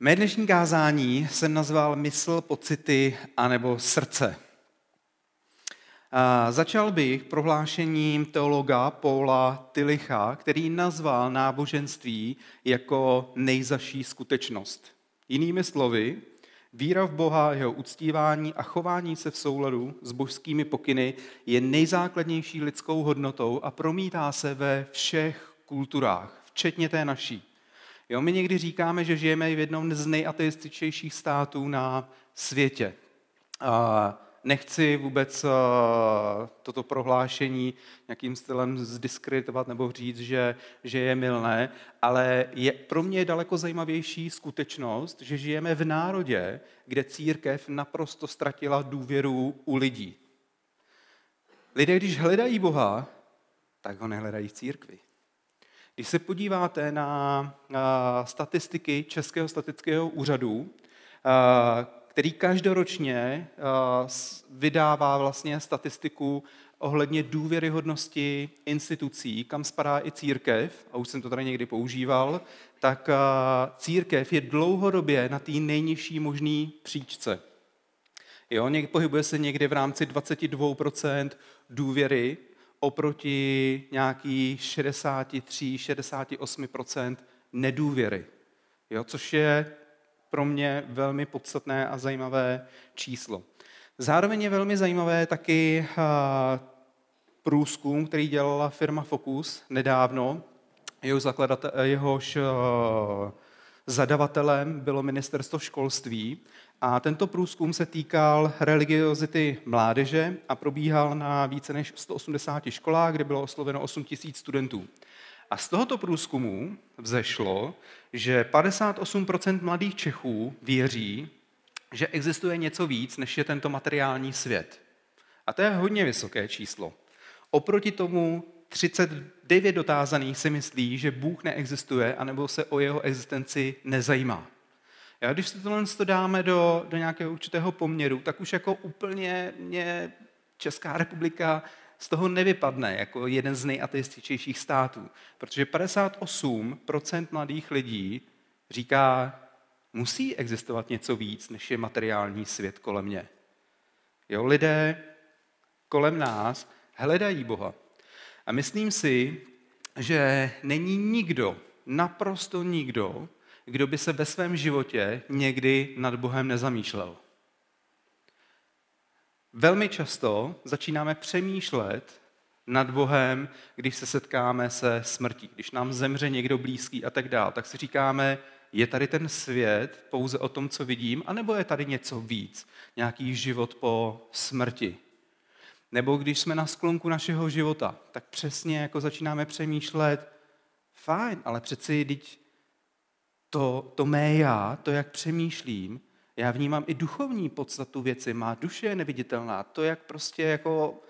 Mé dnešní kázání jsem nazval mysl, pocity anebo srdce. A začal bych prohlášením teologa Paula Tillicha, který nazval náboženství jako nejzaší skutečnost. Jinými slovy, víra v Boha, jeho uctívání a chování se v souladu s božskými pokyny je nejzákladnější lidskou hodnotou a promítá se ve všech kulturách, včetně té naší. Jo, my někdy říkáme, že žijeme v jednom z nejateističtějších států na světě. Nechci vůbec toto prohlášení nějakým stylem zdiskreditovat nebo říct, že, že je milné, ale je, pro mě je daleko zajímavější skutečnost, že žijeme v národě, kde církev naprosto ztratila důvěru u lidí. Lidé, když hledají Boha, tak ho nehledají v církvi. Když se podíváte na statistiky Českého statického úřadu, který každoročně vydává vlastně statistiku ohledně důvěryhodnosti institucí, kam spadá i církev, a už jsem to tady někdy používal, tak církev je dlouhodobě na té nejnižší možné příčce. Jo, pohybuje se někde v rámci 22% důvěry oproti nějaký 63-68% nedůvěry. Jo, což je pro mě velmi podstatné a zajímavé číslo. Zároveň je velmi zajímavé taky průzkum, který dělala firma Focus nedávno. Jeho jehož zadavatelem bylo ministerstvo školství a tento průzkum se týkal religiozity mládeže a probíhal na více než 180 školách, kde bylo osloveno 8 000 studentů. A z tohoto průzkumu vzešlo, že 58% mladých Čechů věří, že existuje něco víc, než je tento materiální svět. A to je hodně vysoké číslo. Oproti tomu 39 dotázaných si myslí, že Bůh neexistuje, anebo se o jeho existenci nezajímá. Já, když se tohle dáme do, do nějakého určitého poměru, tak už jako úplně mě Česká republika z toho nevypadne jako jeden z nejateističtějších států, protože 58% mladých lidí říká, musí existovat něco víc, než je materiální svět kolem mě. Jo, lidé kolem nás hledají Boha. A myslím si, že není nikdo, naprosto nikdo, kdo by se ve svém životě někdy nad Bohem nezamýšlel. Velmi často začínáme přemýšlet nad Bohem, když se setkáme se smrtí, když nám zemře někdo blízký a tak dále, tak si říkáme, je tady ten svět pouze o tom, co vidím, anebo je tady něco víc, nějaký život po smrti. Nebo když jsme na sklonku našeho života, tak přesně jako začínáme přemýšlet, fajn, ale přeci teď to, to mé já, to, jak přemýšlím, já vnímám i duchovní podstatu věci. Má duše je neviditelná. To, jak prostě jako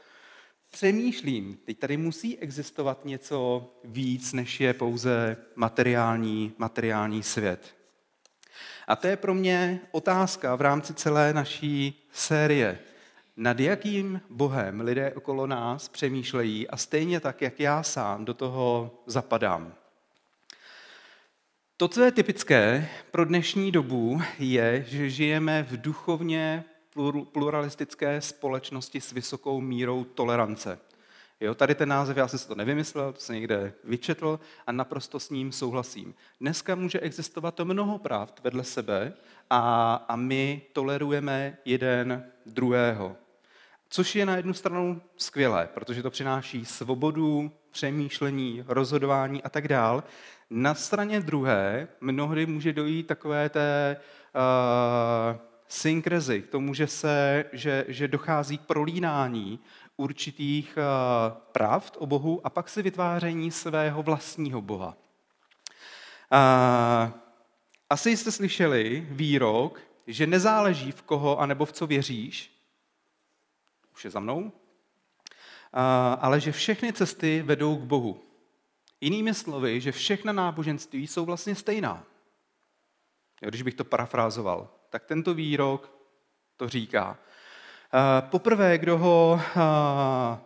přemýšlím. Teď tady musí existovat něco víc, než je pouze materiální, materiální svět. A to je pro mě otázka v rámci celé naší série. Nad jakým Bohem lidé okolo nás přemýšlejí a stejně tak, jak já sám do toho zapadám. To, co je typické pro dnešní dobu, je, že žijeme v duchovně pluralistické společnosti s vysokou mírou tolerance. Jo, tady ten název, já jsem si to nevymyslel, to jsem někde vyčetl a naprosto s ním souhlasím. Dneska může existovat to mnoho pravd vedle sebe a, a my tolerujeme jeden druhého. Což je na jednu stranu skvělé, protože to přináší svobodu, přemýšlení, rozhodování a tak dál. Na straně druhé mnohdy může dojít takové té uh, synkrezi, k tomu, že, se, že, že dochází k prolínání určitých uh, pravd o Bohu a pak si vytváření svého vlastního Boha. Uh, asi jste slyšeli výrok, že nezáleží v koho anebo v co věříš, už je za mnou, ale že všechny cesty vedou k Bohu. Jinými slovy, že všechna náboženství jsou vlastně stejná. Když bych to parafrázoval, tak tento výrok to říká. Poprvé, kdo ho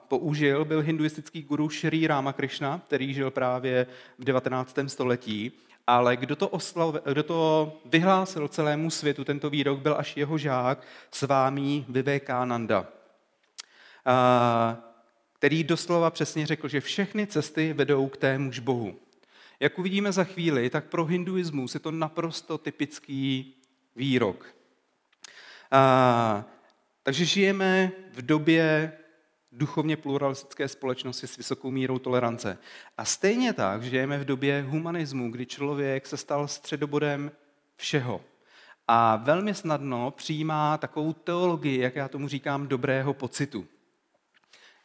použil, byl hinduistický guru Sri Ramakrishna, který žil právě v 19. století ale kdo to, oslav, kdo to vyhlásil celému světu, tento výrok, byl až jeho žák, svámí Vivekananda, který doslova přesně řekl, že všechny cesty vedou k témuž Bohu. Jak uvidíme za chvíli, tak pro hinduismus je to naprosto typický výrok. A, takže žijeme v době duchovně pluralistické společnosti s vysokou mírou tolerance. A stejně tak žijeme v době humanismu, kdy člověk se stal středobodem všeho. A velmi snadno přijímá takovou teologii, jak já tomu říkám, dobrého pocitu.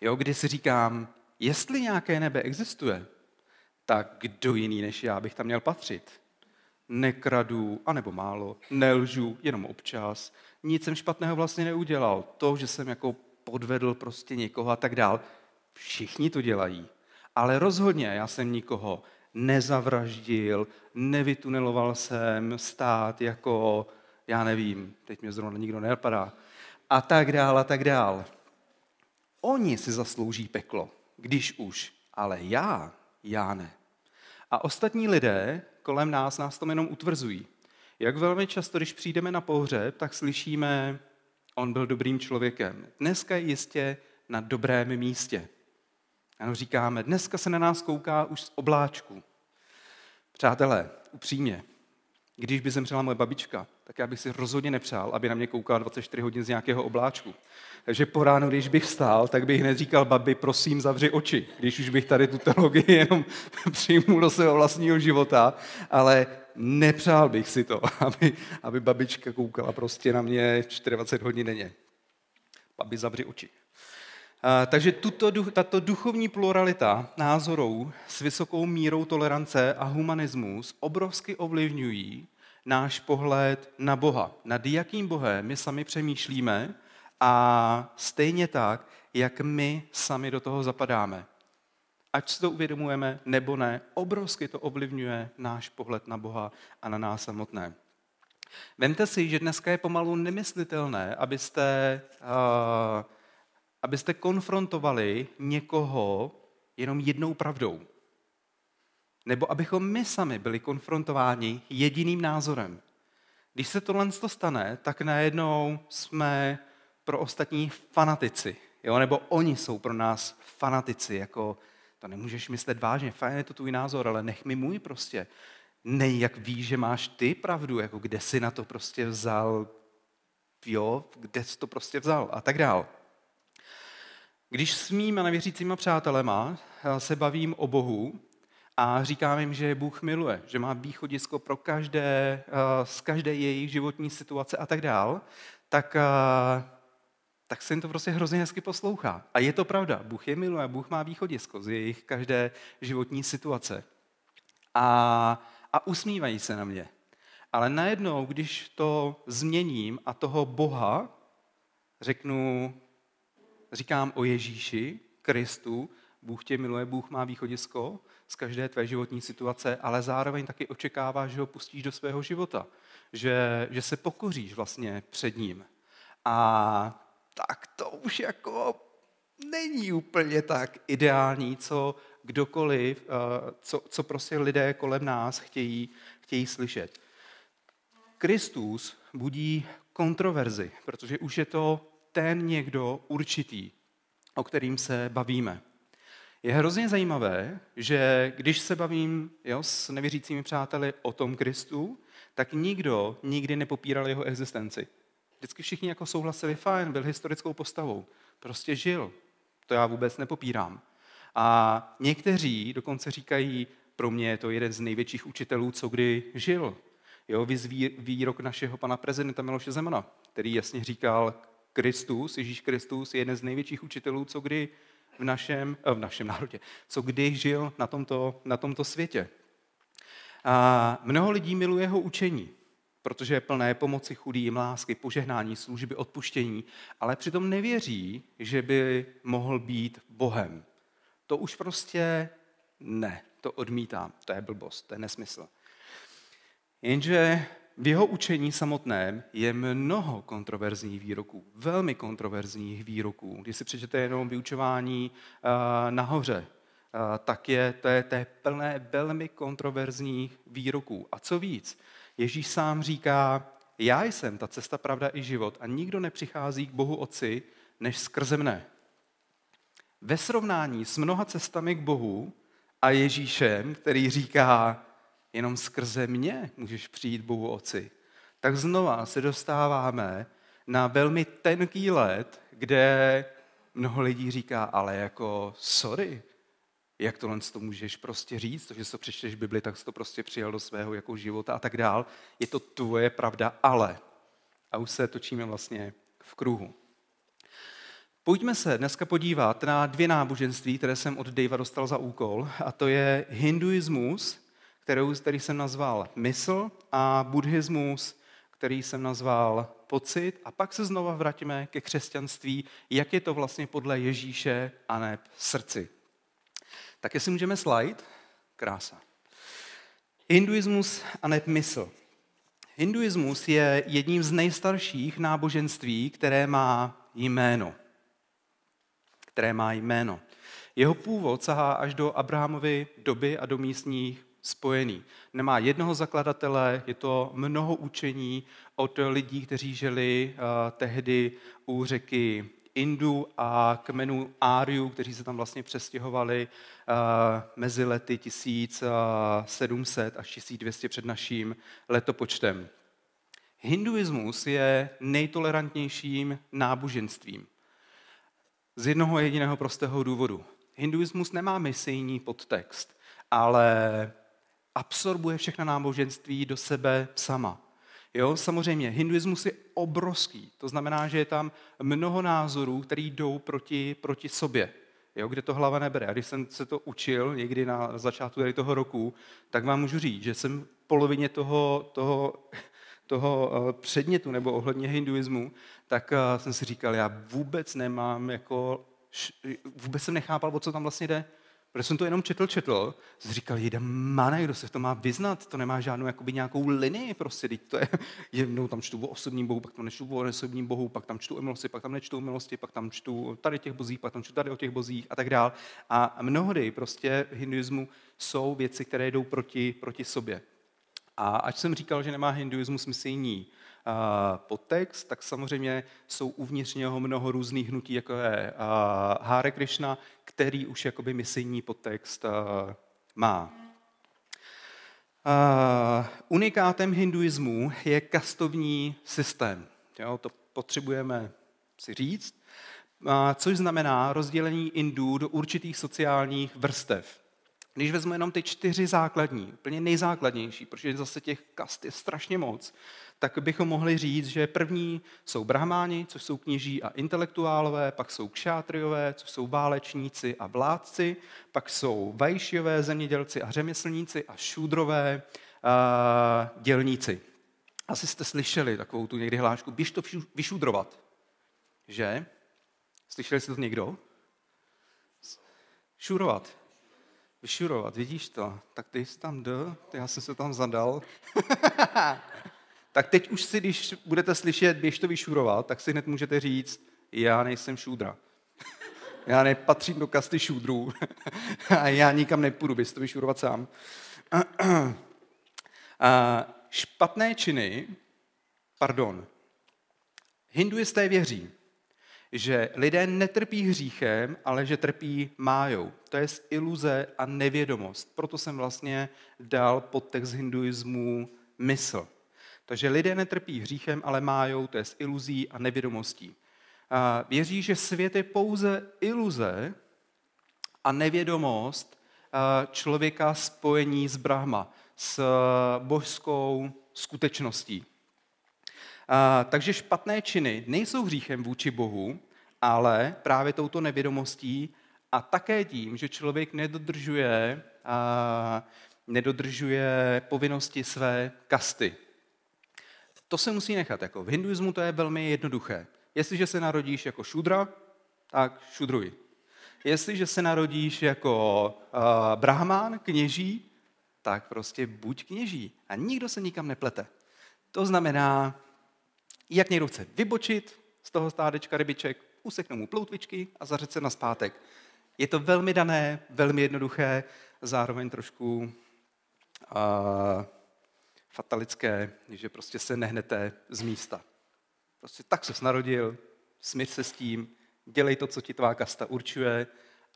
Jo, kdy si říkám, jestli nějaké nebe existuje, tak kdo jiný než já bych tam měl patřit? Nekradu, anebo málo, nelžu, jenom občas, nic jsem špatného vlastně neudělal. To, že jsem jako podvedl prostě někoho a tak dál. Všichni to dělají. Ale rozhodně já jsem nikoho nezavraždil, nevytuneloval jsem stát jako, já nevím, teď mě zrovna nikdo nenapadá, a tak dál, a tak dál. Oni si zaslouží peklo, když už, ale já, já ne. A ostatní lidé kolem nás nás to jenom utvrzují. Jak velmi často, když přijdeme na pohřeb, tak slyšíme, on byl dobrým člověkem. Dneska je jistě na dobrém místě. Ano, říkáme, dneska se na nás kouká už z obláčku. Přátelé, upřímně, když by zemřela moje babička, tak já bych si rozhodně nepřál, aby na mě koukala 24 hodin z nějakého obláčku. Takže po ránu, když bych vstál, tak bych hned říkal, babi, prosím, zavři oči, když už bych tady tu teologii jenom přijmul do svého vlastního života, ale nepřál bych si to, aby, aby babička koukala prostě na mě 24 hodin denně. Babi, zavři oči. A, takže tuto, tato duchovní pluralita názorů s vysokou mírou tolerance a humanismus obrovsky ovlivňují náš pohled na Boha. Nad jakým Bohem my sami přemýšlíme a stejně tak, jak my sami do toho zapadáme. Ať si to uvědomujeme nebo ne, obrovsky to ovlivňuje náš pohled na Boha a na nás samotné. Vemte si, že dneska je pomalu nemyslitelné, abyste, uh, abyste konfrontovali někoho jenom jednou pravdou. Nebo abychom my sami byli konfrontováni jediným názorem. Když se tohle stane, tak najednou jsme pro ostatní fanatici. Jo? Nebo oni jsou pro nás fanatici, jako to nemůžeš myslet vážně, fajn je to tvůj názor, ale nech mi můj prostě. Nej, jak víš, že máš ty pravdu, jako kde jsi na to prostě vzal, jo, kde jsi to prostě vzal a tak dál. Když s mýma nevěřícíma přátelema eh, se bavím o Bohu a říkám jim, že Bůh miluje, že má východisko pro každé, eh, z každé jejich životní situace a tak dál, tak eh, tak se jim to prostě hrozně hezky poslouchá. A je to pravda, Bůh je miluje, Bůh má východisko z jejich každé životní situace. A, a usmívají se na mě. Ale najednou, když to změním a toho Boha řeknu, říkám o Ježíši, Kristu, Bůh tě miluje, Bůh má východisko z každé tvé životní situace, ale zároveň taky očekává, že ho pustíš do svého života, že, že se pokoříš vlastně před ním. A tak to už jako není úplně tak ideální, co kdokoliv, eh, co, co prostě lidé kolem nás chtějí, chtějí slyšet. Kristus budí kontroverzi, protože už je to ten někdo určitý, o kterým se bavíme. Je hrozně zajímavé, že když se bavím jo, s nevěřícími přáteli o tom Kristu, tak nikdo nikdy nepopíral jeho existenci. Vždycky všichni jako souhlasili, fajn, byl historickou postavou. Prostě žil. To já vůbec nepopírám. A někteří dokonce říkají, pro mě je to jeden z největších učitelů, co kdy žil. Jo, výrok našeho pana prezidenta Miloše Zemana, který jasně říkal, Kristus, Ježíš Kristus je jeden z největších učitelů, co kdy v našem, eh, v našem národě, co kdy žil na tomto, na tomto světě. A mnoho lidí miluje jeho učení protože je plné pomoci chudým, lásky, požehnání, služby, odpuštění, ale přitom nevěří, že by mohl být Bohem. To už prostě ne, to odmítám, to je blbost, to je nesmysl. Jenže v jeho učení samotném je mnoho kontroverzních výroků, velmi kontroverzních výroků. Když si přečete jenom vyučování uh, nahoře, tak je to, je to je plné velmi kontroverzních výroků. A co víc, Ježíš sám říká, já jsem ta cesta, pravda i život a nikdo nepřichází k Bohu Otci, než skrze mne. Ve srovnání s mnoha cestami k Bohu a Ježíšem, který říká, jenom skrze mě můžeš přijít Bohu Otci, tak znova se dostáváme na velmi tenký let, kde mnoho lidí říká, ale jako sorry, jak tohle to můžeš prostě říct, to, že se přečteš Bibli, tak jsi to prostě přijal do svého jako života a tak dál. Je to tvoje pravda, ale. A už se točíme vlastně v kruhu. Pojďme se dneska podívat na dvě náboženství, které jsem od Davea dostal za úkol, a to je hinduismus, kterou, který jsem nazval mysl, a buddhismus, který jsem nazval pocit. A pak se znova vrátíme ke křesťanství, jak je to vlastně podle Ježíše a ne srdci. Tak jestli můžeme slide. Krása. Hinduismus a ne mysl. Hinduismus je jedním z nejstarších náboženství, které má jméno. Které má jméno. Jeho původ sahá až do Abrahamovy doby a do místních spojený. Nemá jednoho zakladatele, je to mnoho učení od lidí, kteří žili uh, tehdy u řeky Indu a kmenu Áriu, kteří se tam vlastně přestěhovali uh, mezi lety 1700 až 1200 před naším letopočtem. Hinduismus je nejtolerantnějším náboženstvím. Z jednoho jediného prostého důvodu. Hinduismus nemá misijní podtext, ale absorbuje všechna náboženství do sebe sama. Jo, samozřejmě, hinduismus je obrovský. To znamená, že je tam mnoho názorů, které jdou proti, proti sobě. Jo, kde to hlava nebere. A když jsem se to učil někdy na začátku tady toho roku, tak vám můžu říct, že jsem v polovině toho, toho, toho eh, předmětu nebo ohledně hinduismu, tak eh, jsem si říkal, já vůbec nemám jako, vůbec jsem nechápal, o co tam vlastně jde. Protože jsem to jenom četl, četl, jsem říkal, jde mane, kdo se v tom má vyznat, to nemá žádnou jakoby, nějakou linii prostě, teď to je, jednou tam čtu o osobním bohu, pak tam nečtu o osobním bohu, pak tam čtu o milosti, pak tam nečtu o milosti, pak tam čtu tady těch bozích, pak tam čtu tady o těch bozích a tak dál. A mnohdy prostě v hinduismu jsou věci, které jdou proti, proti sobě. A ať jsem říkal, že nemá hinduismus misijní podtext, tak samozřejmě jsou uvnitř něho mnoho různých hnutí, jako je Hare Krishna, který už jakoby misijní podtext má. Unikátem hinduismu je kastovní systém. Jo, to potřebujeme si říct, což znamená rozdělení Indů do určitých sociálních vrstev. Když vezmu jenom ty čtyři základní, úplně nejzákladnější, protože zase těch kast je strašně moc, tak bychom mohli říct, že první jsou brahmáni, což jsou kněží a intelektuálové, pak jsou kšátriové, což jsou válečníci a vládci, pak jsou vajšjové, zemědělci a řemeslníci a šúdrové a dělníci. Asi jste slyšeli takovou tu někdy hlášku, běž to vyšudrovat. Že? Slyšeli jste to někdo? Šurovat. Vyšurovat, vidíš to? Tak ty jsi tam do, já jsem se tam zadal. tak teď už si, když budete slyšet, běž to vyšurovat, tak si hned můžete říct, já nejsem šůdra. já nepatřím do kasty šůdrů a já nikam nepůjdu, to vyšurovat sám. a špatné činy, pardon, hinduisté věří, že lidé netrpí hříchem, ale že trpí májou. To je iluze a nevědomost. Proto jsem vlastně dal podtext hinduismu mysl. Takže lidé netrpí hříchem, ale májou, to je s iluzí a nevědomostí. A věří, že svět je pouze iluze a nevědomost člověka spojení s Brahma, s božskou skutečností. A, takže špatné činy nejsou hříchem vůči Bohu, ale právě touto nevědomostí a také tím, že člověk nedodržuje, a, nedodržuje povinnosti své kasty. To se musí nechat. Jako v hinduismu to je velmi jednoduché. Jestliže se narodíš jako šudra, tak šudruj. Jestliže se narodíš jako uh, brahmán, kněží, tak prostě buď kněží. A nikdo se nikam neplete. To znamená, jak někdo chce vybočit z toho stádečka rybiček, usekne mu ploutvičky a zařet se na zpátek. Je to velmi dané, velmi jednoduché, zároveň trošku uh, fatalické, že prostě se nehnete z místa. Prostě tak se narodil, smír se s tím, dělej to, co ti tvá kasta určuje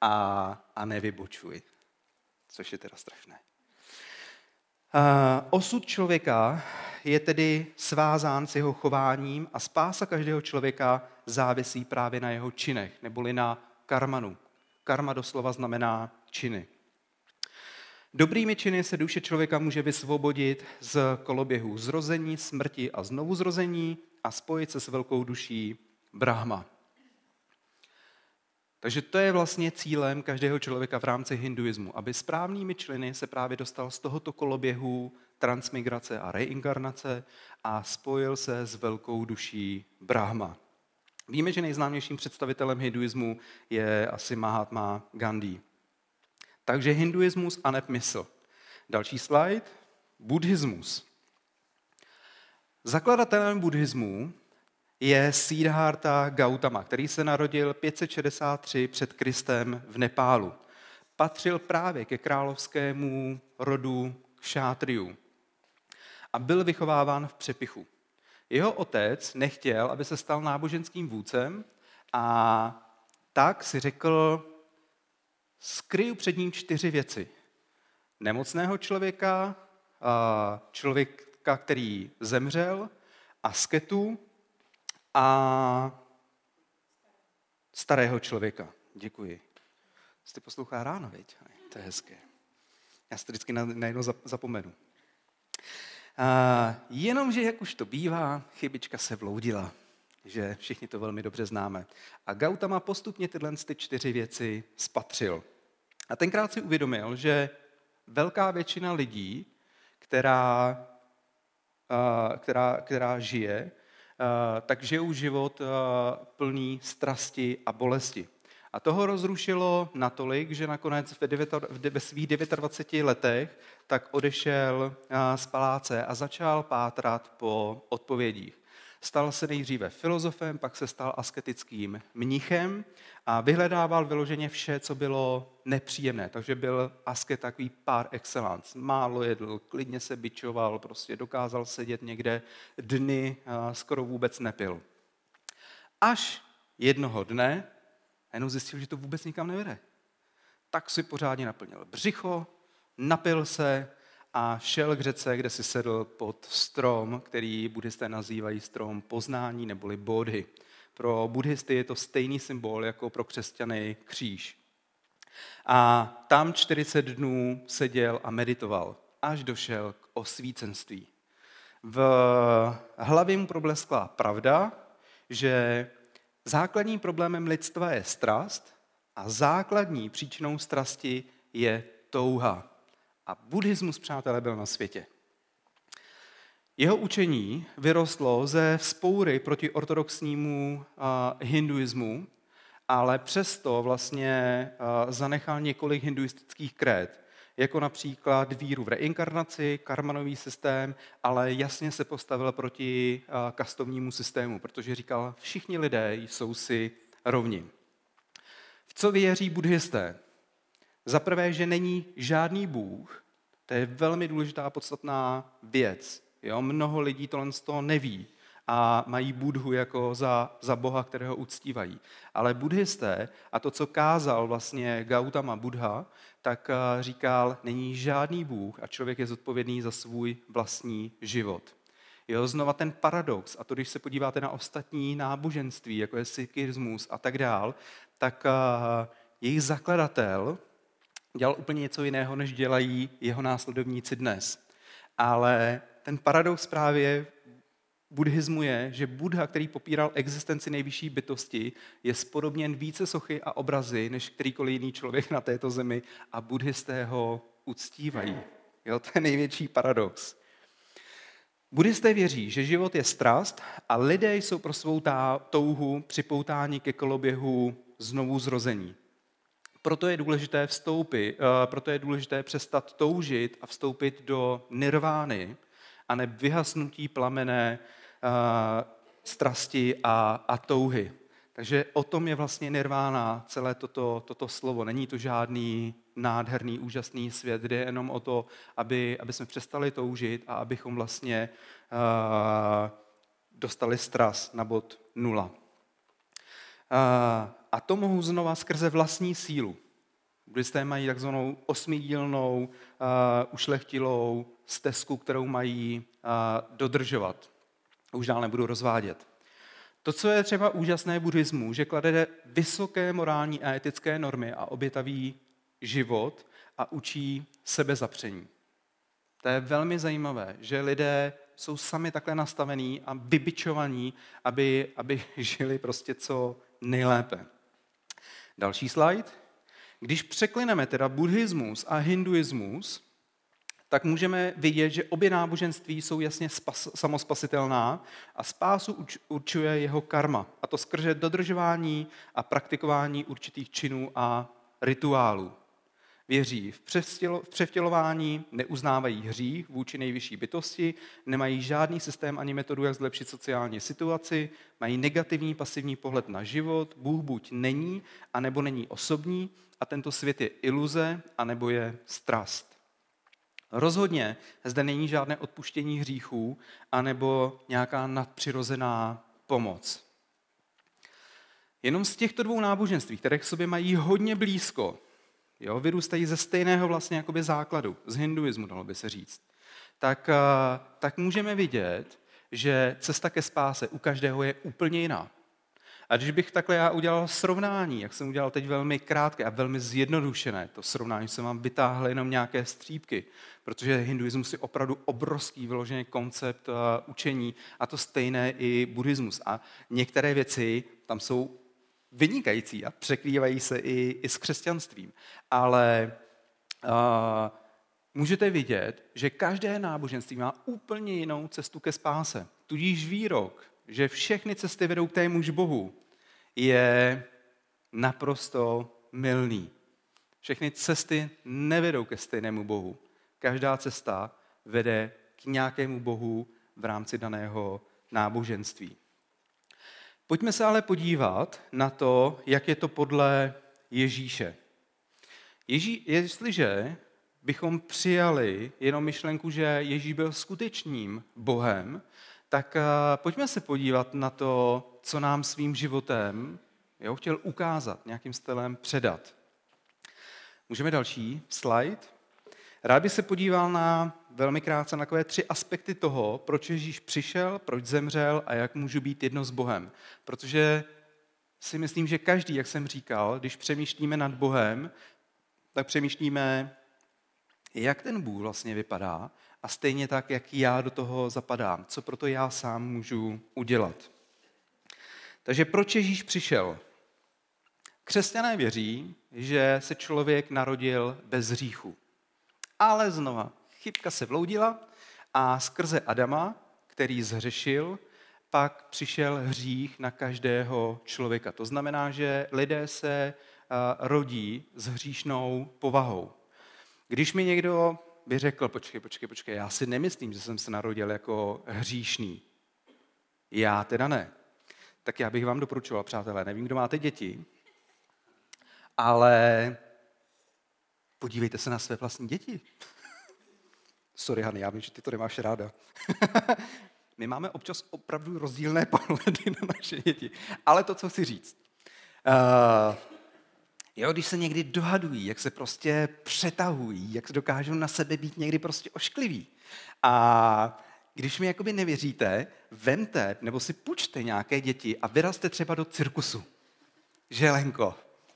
a, a nevybočuj. Což je teda strašné. Osud člověka je tedy svázán s jeho chováním a spása každého člověka závisí právě na jeho činech, neboli na karmanu. Karma doslova znamená činy. Dobrými činy se duše člověka může vysvobodit z koloběhu zrození, smrti a znovu zrození a spojit se s velkou duší Brahma. Takže to je vlastně cílem každého člověka v rámci hinduismu, aby správnými členy se právě dostal z tohoto koloběhu transmigrace a reinkarnace a spojil se s velkou duší Brahma. Víme, že nejznámějším představitelem hinduismu je asi Mahatma Gandhi. Takže hinduismus a mysl. Další slide. Buddhismus. Zakladatelem buddhismu je Siddhartha Gautama, který se narodil 563 před Kristem v Nepálu. Patřil právě ke královskému rodu šátriů a byl vychováván v přepichu. Jeho otec nechtěl, aby se stal náboženským vůdcem a tak si řekl, skryju před ním čtyři věci. Nemocného člověka, člověka, který zemřel, asketu a starého člověka. Děkuji. Jste poslouchá ráno, veď? To je hezké. Já to vždycky najednou zapomenu. Jenomže, jak už to bývá, chybička se vloudila, že všichni to velmi dobře známe. A Gautama postupně tyhle ty čtyři věci spatřil. A tenkrát si uvědomil, že velká většina lidí, která, která, která žije, tak žijou život plný strasti a bolesti. A toho rozrušilo natolik, že nakonec ve svých 29 letech tak odešel z paláce a začal pátrat po odpovědích. Stal se nejdříve filozofem, pak se stal asketickým mnichem a vyhledával vyloženě vše, co bylo nepříjemné. Takže byl asket takový par excellence. Málo jedl, klidně se bičoval, prostě dokázal sedět někde dny, skoro vůbec nepil. Až jednoho dne jenom zjistil, že to vůbec nikam nevede. Tak si pořádně naplnil břicho, napil se a šel k řece, kde si sedl pod strom, který buddhisté nazývají strom poznání neboli bodhy. Pro buddhisty je to stejný symbol jako pro křesťany kříž. A tam 40 dnů seděl a meditoval, až došel k osvícenství. V hlavě mu probleskla pravda, že základním problémem lidstva je strast a základní příčinou strasti je touha. A buddhismus, přátelé, byl na světě. Jeho učení vyrostlo ze vzpoury proti ortodoxnímu hinduismu, ale přesto vlastně zanechal několik hinduistických kréd, jako například víru v reinkarnaci, karmanový systém, ale jasně se postavil proti kastovnímu systému, protože říkal, všichni lidé jsou si rovni. V co věří buddhisté? Za prvé, že není žádný Bůh, to je velmi důležitá podstatná věc. Jo? Mnoho lidí tohle z toho neví a mají Budhu jako za, za Boha, kterého uctívají. Ale buddhisté a to, co kázal vlastně Gautama Buddha, tak eh, říkal, není žádný Bůh a člověk je zodpovědný za svůj vlastní život. Jo, znova ten paradox, a to když se podíváte na ostatní náboženství, jako je sikhismus a tak dál, tak uh, jejich zakladatel dělal úplně něco jiného, než dělají jeho následovníci dnes. Ale ten paradox právě buddhismu je, že Buddha, který popíral existenci nejvyšší bytosti, je spodobněn více sochy a obrazy, než kterýkoliv jiný člověk na této zemi a buddhisté ho uctívají. Jo, to je největší paradox. Buddhisté věří, že život je strast a lidé jsou pro svou touhu připoutáni ke koloběhu znovu zrození. Proto je důležité vstoupit, eh, proto je důležité přestat toužit a vstoupit do nirvány a ne vyhasnutí plamené uh, strasti a, a touhy. Takže o tom je vlastně nirvána celé toto, toto slovo. Není to žádný nádherný, úžasný svět, jde jenom o to, aby, aby jsme přestali toužit a abychom vlastně uh, dostali stras na bod nula. A to mohu znova skrze vlastní sílu. Buddhisté mají takzvanou osmidílnou, ušlechtilou stezku, kterou mají dodržovat. Už dál nebudu rozvádět. To, co je třeba úžasné buddhismu, že klade vysoké morální a etické normy a obětavý život a učí sebezapření. To je velmi zajímavé, že lidé jsou sami takhle nastavení a vybičovaní, aby, aby žili prostě co nejlépe. Další slide. Když překlineme teda buddhismus a hinduismus, tak můžeme vidět, že obě náboženství jsou jasně spas, samospasitelná a spásu určuje jeho karma. A to skrze dodržování a praktikování určitých činů a rituálů. Věří v převtělování, neuznávají hřích vůči nejvyšší bytosti, nemají žádný systém ani metodu, jak zlepšit sociální situaci, mají negativní pasivní pohled na život, Bůh buď není, anebo není osobní a tento svět je iluze, anebo je strast. Rozhodně zde není žádné odpuštění hříchů anebo nějaká nadpřirozená pomoc. Jenom z těchto dvou náboženství, které k sobě mají hodně blízko, jo, vyrůstají ze stejného vlastně jakoby základu, z hinduismu, dalo by se říct, tak, eh, tak můžeme vidět, že cesta ke spáse u každého je úplně jiná. A když bych takhle já udělal srovnání, jak jsem udělal teď velmi krátké a velmi zjednodušené, to srovnání jsem vám vytáhl jenom nějaké střípky, protože hinduismus je opravdu obrovský vyložený koncept uh, učení a to stejné i buddhismus. A některé věci tam jsou vynikající a překrývají se i, i s křesťanstvím. Ale uh, můžete vidět, že každé náboženství má úplně jinou cestu ke spáse. Tudíž výrok, že všechny cesty vedou k témuž Bohu, je naprosto milný. Všechny cesty nevedou ke stejnému Bohu. Každá cesta vede k nějakému Bohu v rámci daného náboženství. Pojďme se ale podívat na to, jak je to podle Ježíše. Ježí, jestliže bychom přijali jenom myšlenku, že Ježíš byl skutečným Bohem, tak uh, pojďme se podívat na to, co nám svým životem jo, chtěl ukázat, nějakým stylem předat. Můžeme další slide. Rád bych se podíval na velmi krátce na takové tři aspekty toho, proč Ježíš přišel, proč zemřel a jak můžu být jedno s Bohem. Protože si myslím, že každý, jak jsem říkal, když přemýšlíme nad Bohem, tak přemýšlíme, jak ten Bůh vlastně vypadá a stejně tak, jak já do toho zapadám. Co proto já sám můžu udělat. Takže proč Ježíš přišel? Křesťané věří, že se člověk narodil bez hříchu. Ale znova, chybka se vloudila a skrze Adama, který zhřešil, pak přišel hřích na každého člověka. To znamená, že lidé se rodí s hříšnou povahou. Když mi někdo by řekl, počkej, počkej, počkej, já si nemyslím, že jsem se narodil jako hříšný. Já teda ne. Tak já bych vám doporučoval, přátelé, nevím, kdo máte děti, ale podívejte se na své vlastní děti. Sorry, Hany, já vím, že ty to nemáš ráda. My máme občas opravdu rozdílné pohledy na naše děti. Ale to, co chci říct. Uh, jo, když se někdy dohadují, jak se prostě přetahují, jak dokážou na sebe být někdy prostě oškliví. A když mi jakoby nevěříte, vemte nebo si půjčte nějaké děti a vyrazte třeba do cirkusu. Želenko,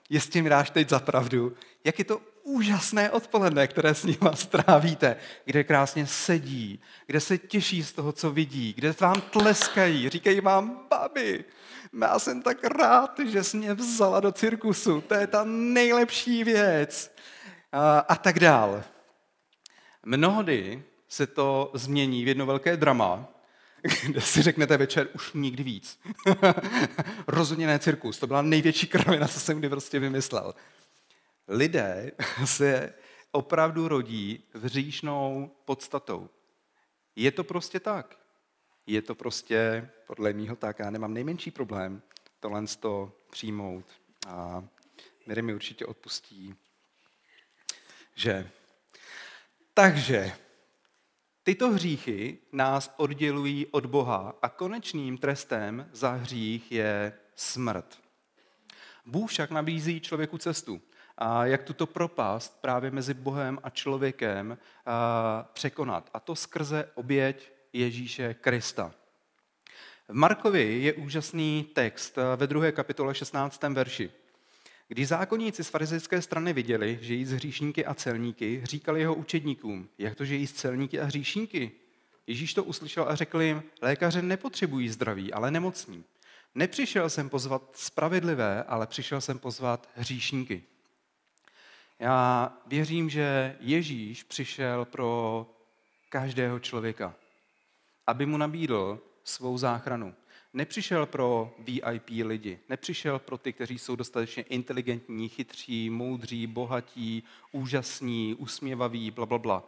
jestli mi dáš teď za pravdu, jak je to úžasné odpoledne, které s nima strávíte, kde krásně sedí, kde se těší z toho, co vidí, kde vám tleskají, říkají vám, babi, já jsem tak rád, že jsi mě vzala do cirkusu, to je ta nejlepší věc. A, a tak dál. Mnohdy se to změní v jedno velké drama, kde si řeknete večer už nikdy víc. Rozhodně ne cirkus, to byla největší kravina, co jsem kdy prostě vymyslel. Lidé se opravdu rodí hříšnou podstatou. Je to prostě tak. Je to prostě, podle mýho tak, já nemám nejmenší problém tohle to přijmout. A Miri mi určitě odpustí, že. Takže tyto hříchy nás oddělují od Boha a konečným trestem za hřích je smrt. Bůh však nabízí člověku cestu. A jak tuto propast právě mezi Bohem a člověkem překonat. A to skrze oběť Ježíše Krista. V Markovi je úžasný text ve druhé kapitole 16. verši. Když zákonníci z farizejské strany viděli, že jí z hříšníky a celníky, říkali jeho učedníkům, jak to, že jí z celníky a hříšníky? Ježíš to uslyšel a řekl jim, lékaře nepotřebují zdraví, ale nemocní. Nepřišel jsem pozvat spravedlivé, ale přišel jsem pozvat hříšníky. Já věřím, že Ježíš přišel pro každého člověka, aby mu nabídl svou záchranu. Nepřišel pro VIP lidi, nepřišel pro ty, kteří jsou dostatečně inteligentní, chytří, moudří, bohatí, úžasní, usměvaví, bla, bla, bla.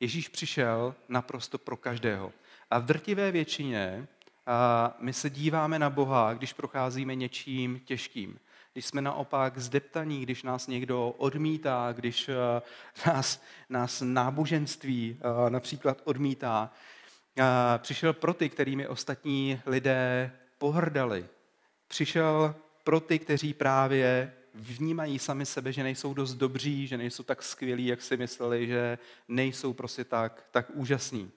Ježíš přišel naprosto pro každého. A v drtivé většině a my se díváme na Boha, když procházíme něčím těžkým. Když jsme naopak zdeptaní, když nás někdo odmítá, když nás, nás náboženství například odmítá, přišel pro ty, kterými ostatní lidé pohrdali. Přišel pro ty, kteří právě vnímají sami sebe, že nejsou dost dobří, že nejsou tak skvělí, jak si mysleli, že nejsou prostě tak, tak úžasní.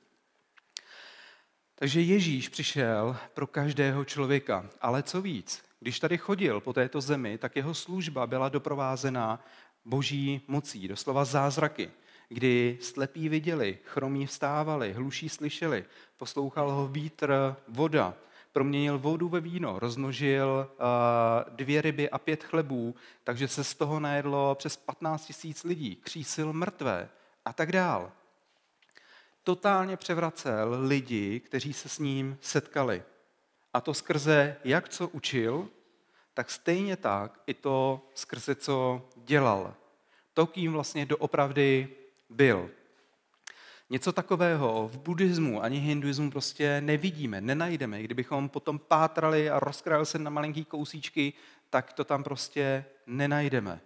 Takže Ježíš přišel pro každého člověka. Ale co víc, když tady chodil po této zemi, tak jeho služba byla doprovázena boží mocí, doslova zázraky kdy slepí viděli, chromí vstávali, hluší slyšeli, poslouchal ho vítr, voda, proměnil vodu ve víno, rozmnožil dvě ryby a pět chlebů, takže se z toho najedlo přes 15 tisíc lidí, křísil mrtvé a tak dál. Totálně převracel lidi, kteří se s ním setkali. A to skrze jak co učil, tak stejně tak i to skrze co dělal. To, kým vlastně doopravdy byl. Něco takového v buddhismu ani hinduismu prostě nevidíme, nenajdeme. Kdybychom potom pátrali a rozkrajali se na malinký kousíčky, tak to tam prostě nenajdeme.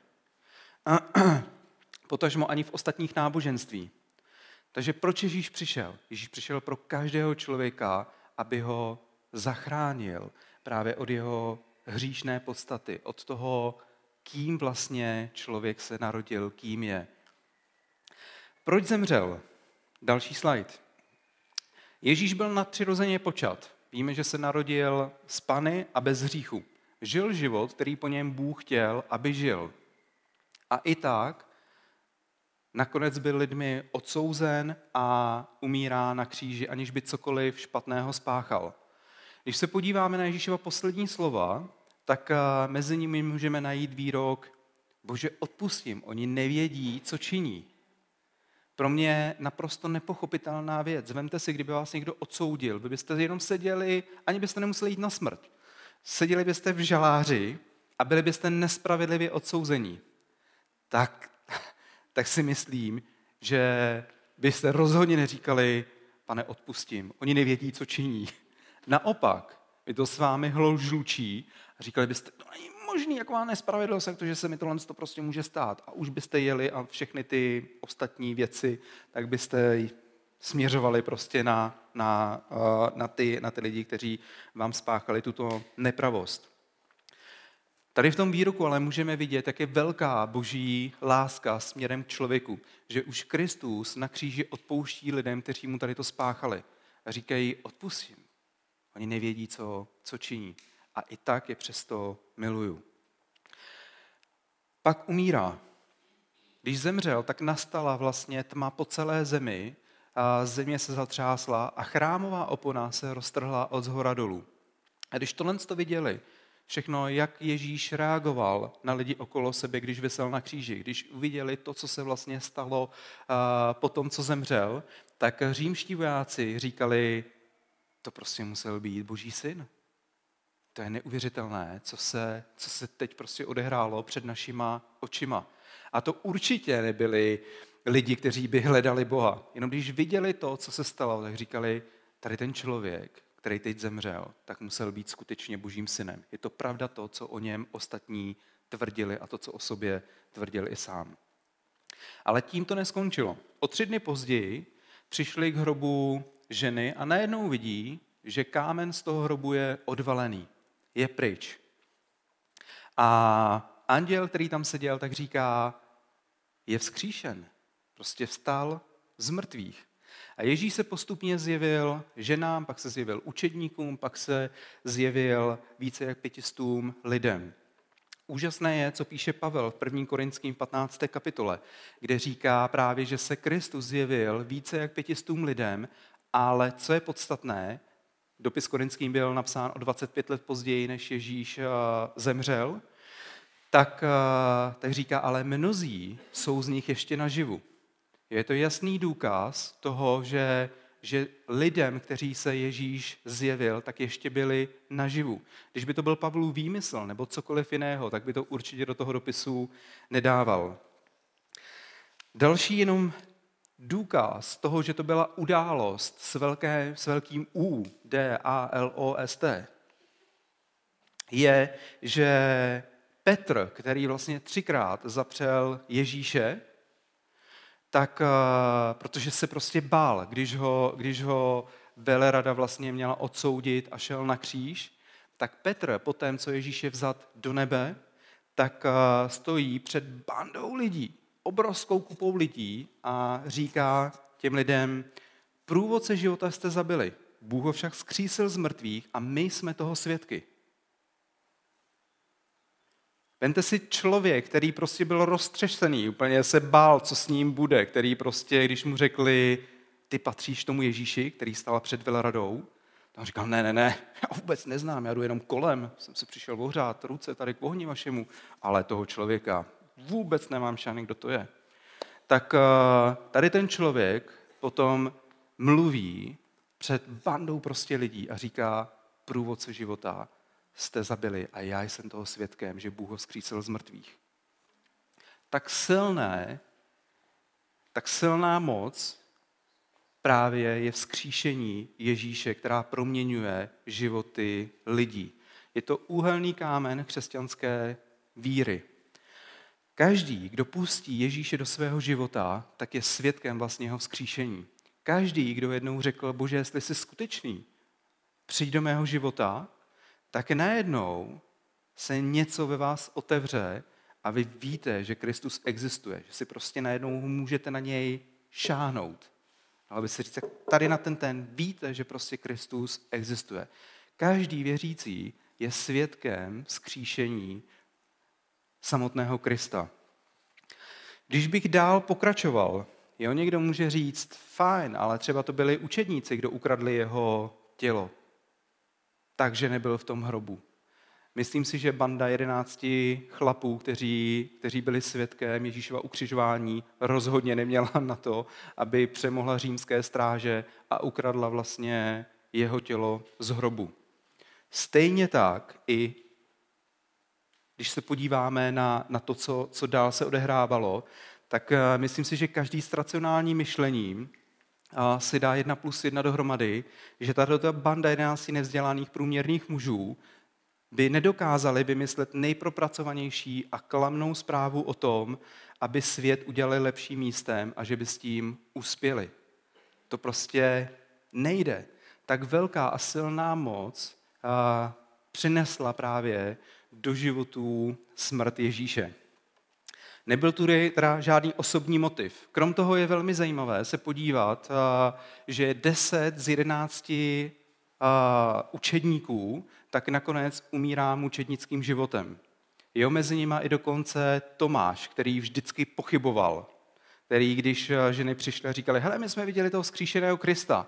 A potažmo ani v ostatních náboženství. Takže proč Ježíš přišel? Ježíš přišel pro každého člověka, aby ho zachránil právě od jeho hříšné podstaty, od toho, kým vlastně člověk se narodil, kým je. Proč zemřel? Další slide. Ježíš byl nadpřirozeně počat. Víme, že se narodil z Pany a bez hříchu. Žil život, který po něm Bůh chtěl, aby žil. A i tak nakonec byl lidmi odsouzen a umírá na kříži, aniž by cokoliv špatného spáchal. Když se podíváme na Ježíšova poslední slova, tak eh, mezi nimi můžeme najít výrok Bože, odpustím, oni nevědí, co činí. Pro mě naprosto nepochopitelná věc. Vemte si, kdyby vás někdo odsoudil, vy byste jenom seděli, ani byste nemuseli jít na smrt. Seděli byste v žaláři a byli byste nespravedlivě odsouzení. Tak, tak si myslím, že byste rozhodně neříkali, pane, odpustím. Oni nevědí, co činí. Naopak, by to s vámi hloužlučí a říkali byste, to není možný, jak má nespravedlnost, jak to, že se mi tohle to prostě může stát. A už byste jeli a všechny ty ostatní věci, tak byste směřovali prostě na, na, eh, na, ty, na ty lidi, kteří vám spáchali tuto nepravost. Tady v tom výroku ale můžeme vidět, jak je velká boží láska směrem k člověku, že už Kristus na kříži odpouští lidem, kteří mu tady to spáchali. A říkají, odpustím. Oni nevědí, co, co činí a i tak je přesto miluju. Pak umírá. Když zemřel, tak nastala vlastně tma po celé zemi, a země se zatřásla a chrámová opona se roztrhla od zhora dolů. A když tohle to viděli, všechno, jak Ježíš reagoval na lidi okolo sebe, když vysel na kříži, když uviděli to, co se vlastně stalo po tom, co zemřel, tak římští vojáci říkali, to prostě musel být boží syn. To je neuvěřitelné, co se, co se teď prostě odehrálo před našima očima. A to určitě nebyli lidi, kteří by hledali Boha. Jenom když viděli to, co se stalo, tak říkali, tady ten člověk, který teď zemřel, tak musel být skutečně božím synem. Je to pravda to, co o něm ostatní tvrdili a to, co o sobě tvrdil i sám. Ale tím to neskončilo. O tři dny později přišli k hrobu ženy a najednou vidí, že kámen z toho hrobu je odvalený, je pryč. A anděl, který tam seděl, tak říká, je vzkříšen. Prostě vstal z mrtvých. A Ježíš se postupně zjevil ženám, pak se zjevil učedníkům, pak se zjevil více jak pětistům lidem. Úžasné je, co píše Pavel v 1. Korinským 15. kapitole, kde říká právě, že se Kristus zjevil více jak pětistům lidem, ale co je podstatné, dopis korinským byl napsán o 25 let později, než Ježíš eh, zemřel, tak, eh, tak říká, ale mnozí jsou z nich ještě naživu. Je to jasný důkaz toho, že že lidem, kteří se Ježíš zjevil, tak ještě byli naživu. Když by to byl Pavlův výmysl nebo cokoliv jiného, tak by to určitě do toho dopisu nedával. Další jenom důkaz toho, že to byla událost s, velké, s velkým U, D, A, L, O, S, T, je, že Petr, který vlastně třikrát zapřel Ježíše, tak eh, protože se prostě bál, když ho, když ho velerada vlastně měla odsoudit a šel na kříž, tak Petr, po tém, co Ježíš je vzat do nebe, tak eh, stojí před bandou lidí, obrovskou kupou lidí a říká těm lidem, průvodce života jste zabili, Bůh ho však skřísil z mrtvých a my jsme toho svědky. Vente si člověk, který prostě byl roztřešený, úplně se bál, co s ním bude, který prostě, když mu řekli, ty patříš tomu Ježíši, který stál před Veleradou, on říkal, ne, ne, ne, já vůbec neznám, já jdu jenom kolem, jsem se přišel ohřát ruce tady k ohni vašemu, ale toho člověka vůbec nemám šany, kdo to je. Tak eh, tady ten člověk potom mluví před bandou prostě lidí a říká průvodce života, jste zabili a já jsem toho svědkem, že Bůh ho vzkřísil z mrtvých. Tak silné, tak silná moc právě je vzkříšení Ježíše, která proměňuje životy lidí. Je to úhelný kámen křesťanské víry. Každý, kdo pustí Ježíše do svého života, tak je svědkem vlastního vzkříšení. Každý, kdo jednou řekl, bože, jestli jsi skutečný, přijď do mého života, tak najednou se něco ve vás otevře a vy víte, že Kristus existuje, že si prostě najednou můžete na něj šáhnout. Ale by si říct, tady na ten ten víte, že prostě Kristus existuje. Každý věřící je svědkem skříšení samotného Krista. Když bych dál pokračoval, jo, někdo může říct, fajn, ale třeba to byli učedníci, kdo ukradli jeho tělo takže nebyl v tom hrobu. Myslím si, že banda jedenácti chlapů, kteří, kteří byli svědkem Ježíšova ukřižování, rozhodně neměla na to, aby přemohla římské stráže a ukradla vlastně jeho tělo z hrobu. Stejně tak i když se podíváme na, na to, co, co dál se odehrávalo, tak uh, myslím si, že každý s racionálním myšlením si dá jedna plus jedna dohromady, že tato banda 11 nevzdělaných průměrných mužů by nedokázali vymyslet nejpropracovanější a klamnou zprávu o tom, aby svět udělali lepším místem a že by s tím uspěli. To prostě nejde. Tak velká a silná moc přinesla právě do životů smrt Ježíše. Nebyl tu teda žádný osobní motiv. Krom toho je velmi zajímavé se podívat, že 10 z 11 učedníků tak nakonec umírá mučednickým životem. Jo, mezi nimi i dokonce Tomáš, který vždycky pochyboval, který, když ženy přišly a říkali, hele, my jsme viděli toho skříšeného Krista,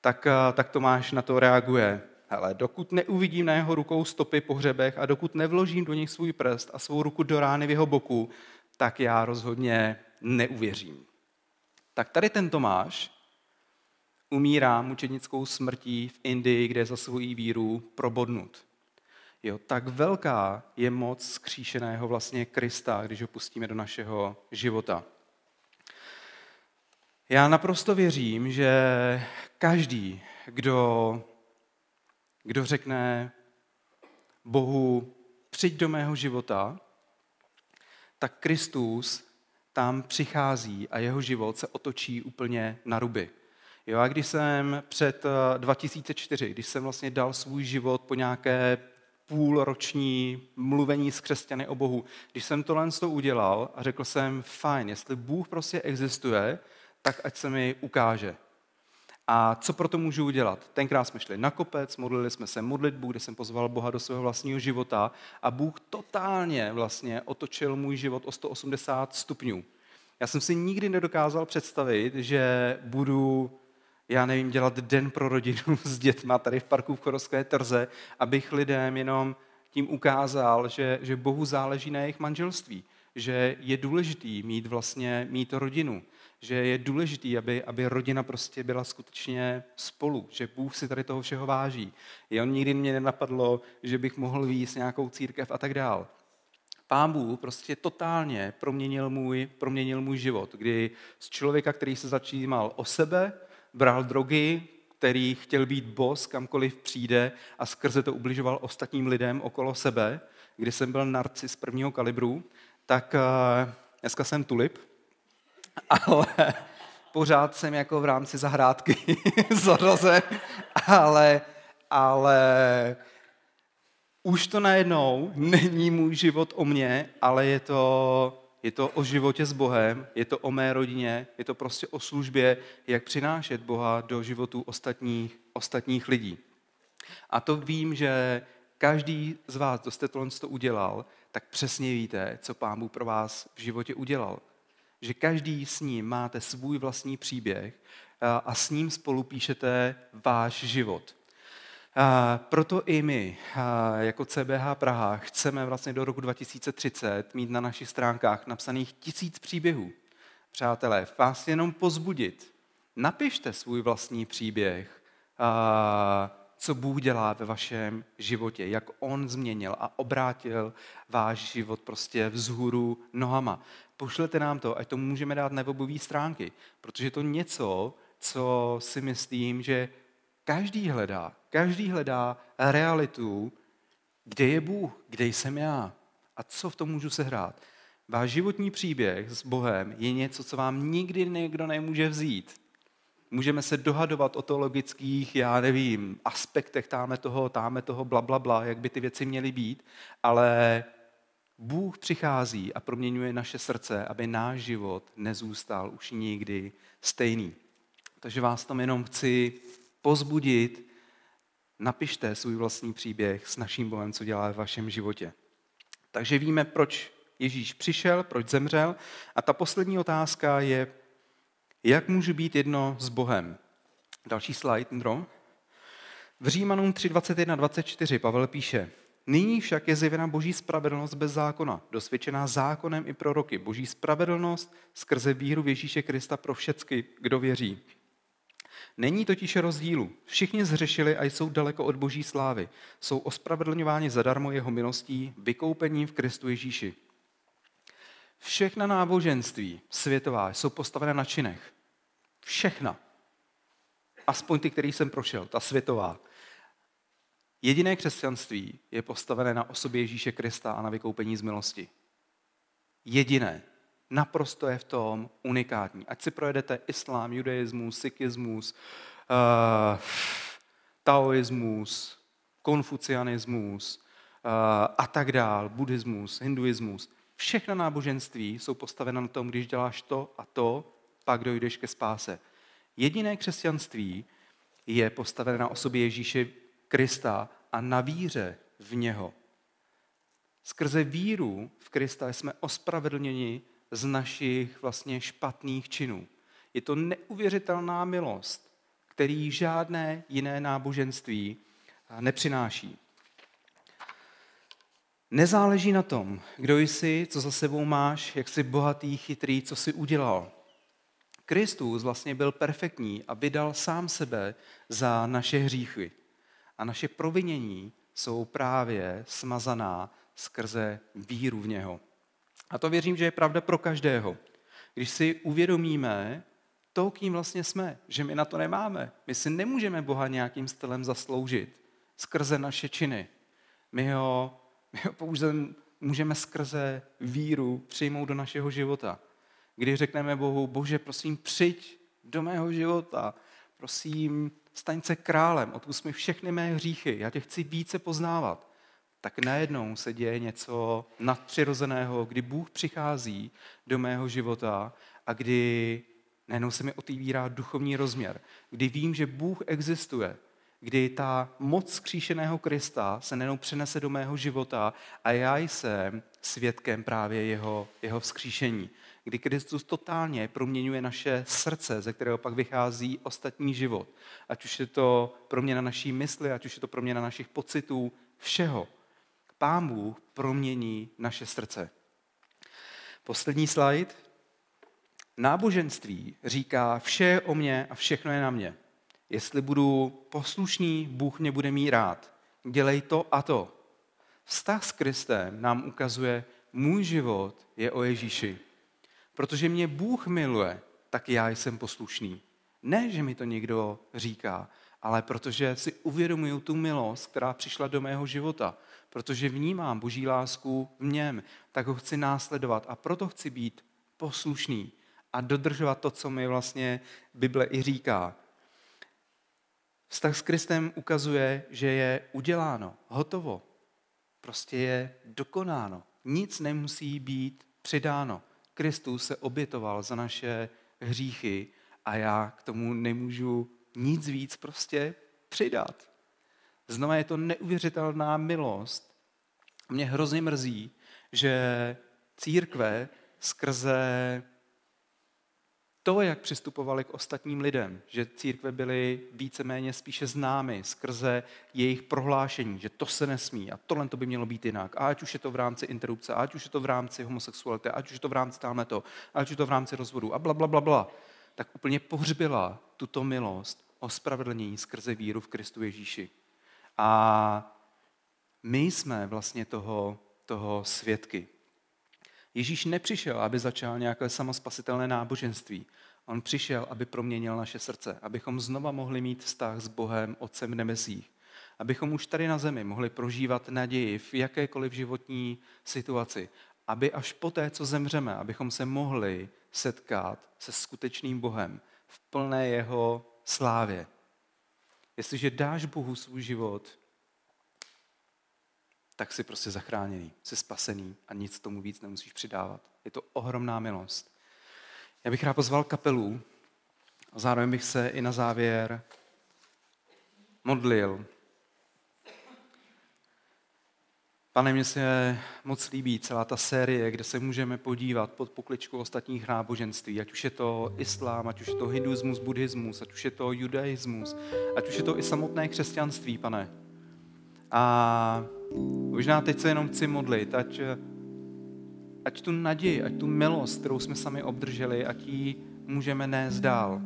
tak, tak Tomáš na to reaguje. Hele, dokud neuvidím na jeho rukou stopy po hřebech a dokud nevložím do nich svůj prst a svou ruku do rány v jeho boku, tak já rozhodně neuvěřím. Tak tady ten Tomáš umírá mučednickou smrtí v Indii, kde je za svoji víru probodnut. Jo, tak velká je moc skříšeného vlastně Krista, když ho pustíme do našeho života. Já naprosto věřím, že každý, kdo kdo řekne Bohu, přijď do mého života, tak Kristus tam přichází a jeho život se otočí úplně na ruby. Jo, a když jsem před 2004, eh, když jsem vlastně dal svůj život po nějaké půlroční mluvení s křesťany o Bohu, když jsem tohle to udělal a řekl jsem, fajn, jestli Bůh prostě existuje, tak ať se mi ukáže. A co pro to můžu udělat? Tenkrát jsme šli na kopec, modlili jsme se modlitbu, kde jsem pozval Boha do svého vlastního života a Bůh totálně vlastně otočil můj život o 180 stupňů. Já jsem si nikdy nedokázal představit, že budu, já nevím, dělat den pro rodinu s dětma tady v parku v Chorovské Trze, abych lidem jenom tím ukázal, že, že Bohu záleží na jejich manželství, že je důležitý mít vlastně mít rodinu, že je důležitý, aby, aby rodina prostě byla skutečně spolu, že Bůh si tady toho všeho váží. Je on nikdy mě nenapadlo, že bych mohl výjist nějakou církev a tak dál. Pán Bůh prostě totálně proměnil můj, proměnil můj život, kdy z člověka, který se začínal o sebe, bral drogy, který chtěl být boss, kamkoliv přijde a skrze to ubližoval ostatním lidem okolo sebe, kdy jsem byl narcis prvního kalibru, tak uh, dneska jsem tulip, ale pořád jsem jako v rámci zahrádky zařazen, ale, ale už to najednou není můj život o mně, ale je to, je to o životě s Bohem, je to o mé rodině, je to prostě o službě, jak přinášet Boha do životů ostatních, ostatních lidí. A to vím, že každý z vás, kdo jste tohle udělal, tak přesně víte, co Pán Bůh pro vás v životě udělal že každý s ním máte svůj vlastní příběh a s ním spolu píšete váš život. A proto i my, jako CBH Praha, chceme vlastně do roku 2030 mít na našich stránkách napsaných tisíc příběhů. Přátelé, vás jenom pozbudit. Napište svůj vlastní příběh, co Bůh dělá ve vašem životě, jak On změnil a obrátil váš život prostě vzhůru nohama pošlete nám to, ať to můžeme dát na webové stránky, protože to něco, co si myslím, že každý hledá. Každý hledá realitu, kde je Bůh, kde jsem já a co v tom můžu sehrát. Váš životní příběh s Bohem je něco, co vám nikdy někdo nemůže vzít. Můžeme se dohadovat o teologických, já nevím, aspektech táme toho, táme toho, bla, bla, bla, jak by ty věci měly být, ale Bůh přichází a proměňuje naše srdce, aby náš život nezůstal už nikdy stejný. Takže vás tam jenom chci pozbudit, napište svůj vlastní příběh s naším Bohem, co dělá v vašem životě. Takže víme, proč Ježíš přišel, proč zemřel. A ta poslední otázka je, jak můžu být jedno s Bohem? Další slide, Ndro. V Římanům 3.21.24 Pavel píše, Nyní však je zjevena boží spravedlnost bez zákona, dosvědčená zákonem i proroky. Boží spravedlnost skrze víru v Ježíše Krista pro všecky, kdo věří. Není totiž rozdílu. Všichni zřešili a jsou daleko od boží slávy. Jsou ospravedlňováni zadarmo jeho milostí, vykoupením v Kristu Ježíši. Všechna náboženství světová jsou postavená na činech. Všechna. Aspoň ty, který jsem prošel, ta světová. Jediné křesťanství je postavené na osobě Ježíše Krista a na vykoupení z milosti. Jediné. Naprosto je v tom unikátní. Ať si projedete islám, judaismus, sikismus, uh, taoismus, konfucianismus uh, a tak dál, buddhismus, hinduismus. Všechna náboženství jsou postavena na tom, když děláš to a to, pak dojdeš ke spáse. Jediné křesťanství je postavené na osobě Ježíše Krista a na víře v něho. Skrze víru v Krista jsme ospravedlněni z našich vlastně špatných činů. Je to neuvěřitelná milost, který žádné jiné náboženství nepřináší. Nezáleží na tom, kdo jsi, co za sebou máš, jak jsi bohatý, chytrý, co jsi udělal. Kristus vlastně byl perfektní a vydal sám sebe za naše hříchy. A naše provinění jsou právě smazaná skrze víru v něho. A to věřím, že je pravda pro každého. Když si uvědomíme to, kým vlastně jsme, že my na to nemáme. My si nemůžeme Boha nějakým stylem zasloužit. skrze naše činy. My ho, my ho pouze můžeme skrze víru přijmout do našeho života. Kdy řekneme Bohu, bože, prosím, přijď do mého života. Prosím, staň se králem, odpust mi všechny mé hříchy, já tě chci více poznávat. Tak najednou se děje něco nadpřirozeného, kdy Bůh přichází do mého života a kdy najednou se mi otevírá duchovní rozměr, kdy vím, že Bůh existuje, kdy ta moc skříšeného Krista se najednou přenese do mého života a já jsem svědkem právě jeho, jeho vzkříšení. Kdy Kristus totálně proměňuje naše srdce, ze kterého pak vychází ostatní život. Ať už je to proměna naší mysli, ať už je to proměna našich pocitů, všeho. Pán Bůh promění naše srdce. Poslední slide. Náboženství říká, vše je o mě a všechno je na mě. Jestli budu poslušný, Bůh mě bude mít rád. Dělej to a to. Vztah s Kristem nám ukazuje, můj život je o Ježíši. Protože mě Bůh miluje, tak já jsem poslušný. Ne, že mi to někdo říká, ale protože si uvědomuju tu milost, která přišla do mého života. Protože vnímám boží lásku v něm, tak ho chci následovat a proto chci být poslušný a dodržovat to, co mi vlastně Bible i říká. Vztah s Kristem ukazuje, že je uděláno, hotovo. Prostě je dokonáno. Nic nemusí být přidáno. Kristus se obětoval za naše hříchy a já k tomu nemůžu nic víc prostě přidat. Znova je to neuvěřitelná milost. Mě hrozně mrzí, že církve skrze to, jak přistupovali k ostatním lidem, že církve byly víceméně spíše známy skrze jejich prohlášení, že to se nesmí a tohle to by mělo být jinak. A ať už je to v rámci interrupce, ať už je to v rámci homosexuality, ať už je to v rámci tamhle to, ať už je to v rámci rozvodu a bla, bla, bla, bla, tak úplně pohřbila tuto milost ospravedlnění skrze víru v Kristu Ježíši. A my jsme vlastně toho, toho svědky. Ježíš nepřišel, aby začal nějaké samospasitelné náboženství. On přišel, aby proměnil naše srdce, abychom znova mohli mít vztah s Bohem, Otcem v nebesích. Abychom už tady na zemi mohli prožívat naději v jakékoliv životní situaci. Aby až poté, co zemřeme, abychom se mohli setkat se skutečným Bohem v plné jeho slávě. Jestliže dáš Bohu svůj život, tak jsi prostě zachráněný, jsi spasený a nic tomu víc nemusíš přidávat. Je to ohromná milost. Já bych rád pozval kapelu a zároveň bych se i na závěr modlil. Pane, mně se moc líbí celá ta série, kde se můžeme podívat pod pokličku ostatních náboženství, ať už je to islám, ať už je to hinduismus, buddhismus, ať už je to judaismus, ať už je to i samotné křesťanství, pane. A možná teď se jenom chci modlit, ať, ať tu naději, ať tu milost, kterou jsme sami obdrželi, ať ji můžeme nést dál.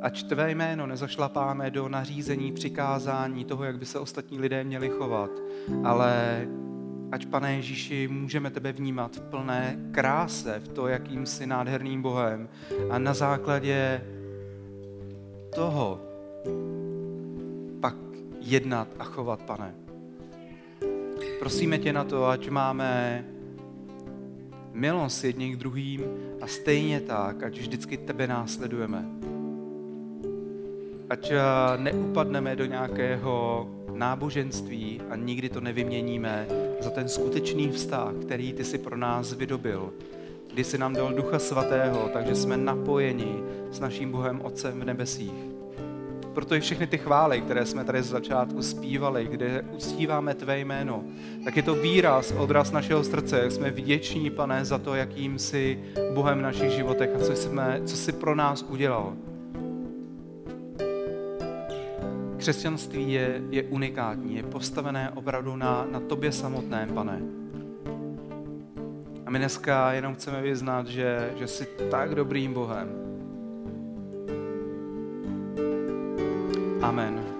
Ať tvé jméno nezašlapáme do nařízení, přikázání toho, jak by se ostatní lidé měli chovat, ale ať, pane Ježíši, můžeme tebe vnímat v plné kráse, v to, jakým jsi nádherným Bohem a na základě toho pak jednat a chovat, pane. Prosíme tě na to, ať máme milost jedním k druhým a stejně tak, ať vždycky tebe následujeme. Ať eh, neupadneme do nějakého náboženství a nikdy to nevyměníme za ten skutečný vztah, který ty si pro nás vydobil. Kdy jsi nám dal Ducha Svatého, takže jsme napojeni s naším Bohem Otcem v nebesích. Proto i všechny ty chvály, které jsme tady z začátku zpívali, kde uctíváme Tvé jméno, tak je to výraz, odraz našeho srdce, jak jsme vděční, pane, za to, jakým jsi Bohem v našich životech a co, jsme, co jsi pro nás udělal. Křesťanství je, je unikátní, je postavené opravdu na, na tobě samotném, pane. A my dneska jenom chceme vyznat, že, že jsi tak dobrým Bohem, Amen.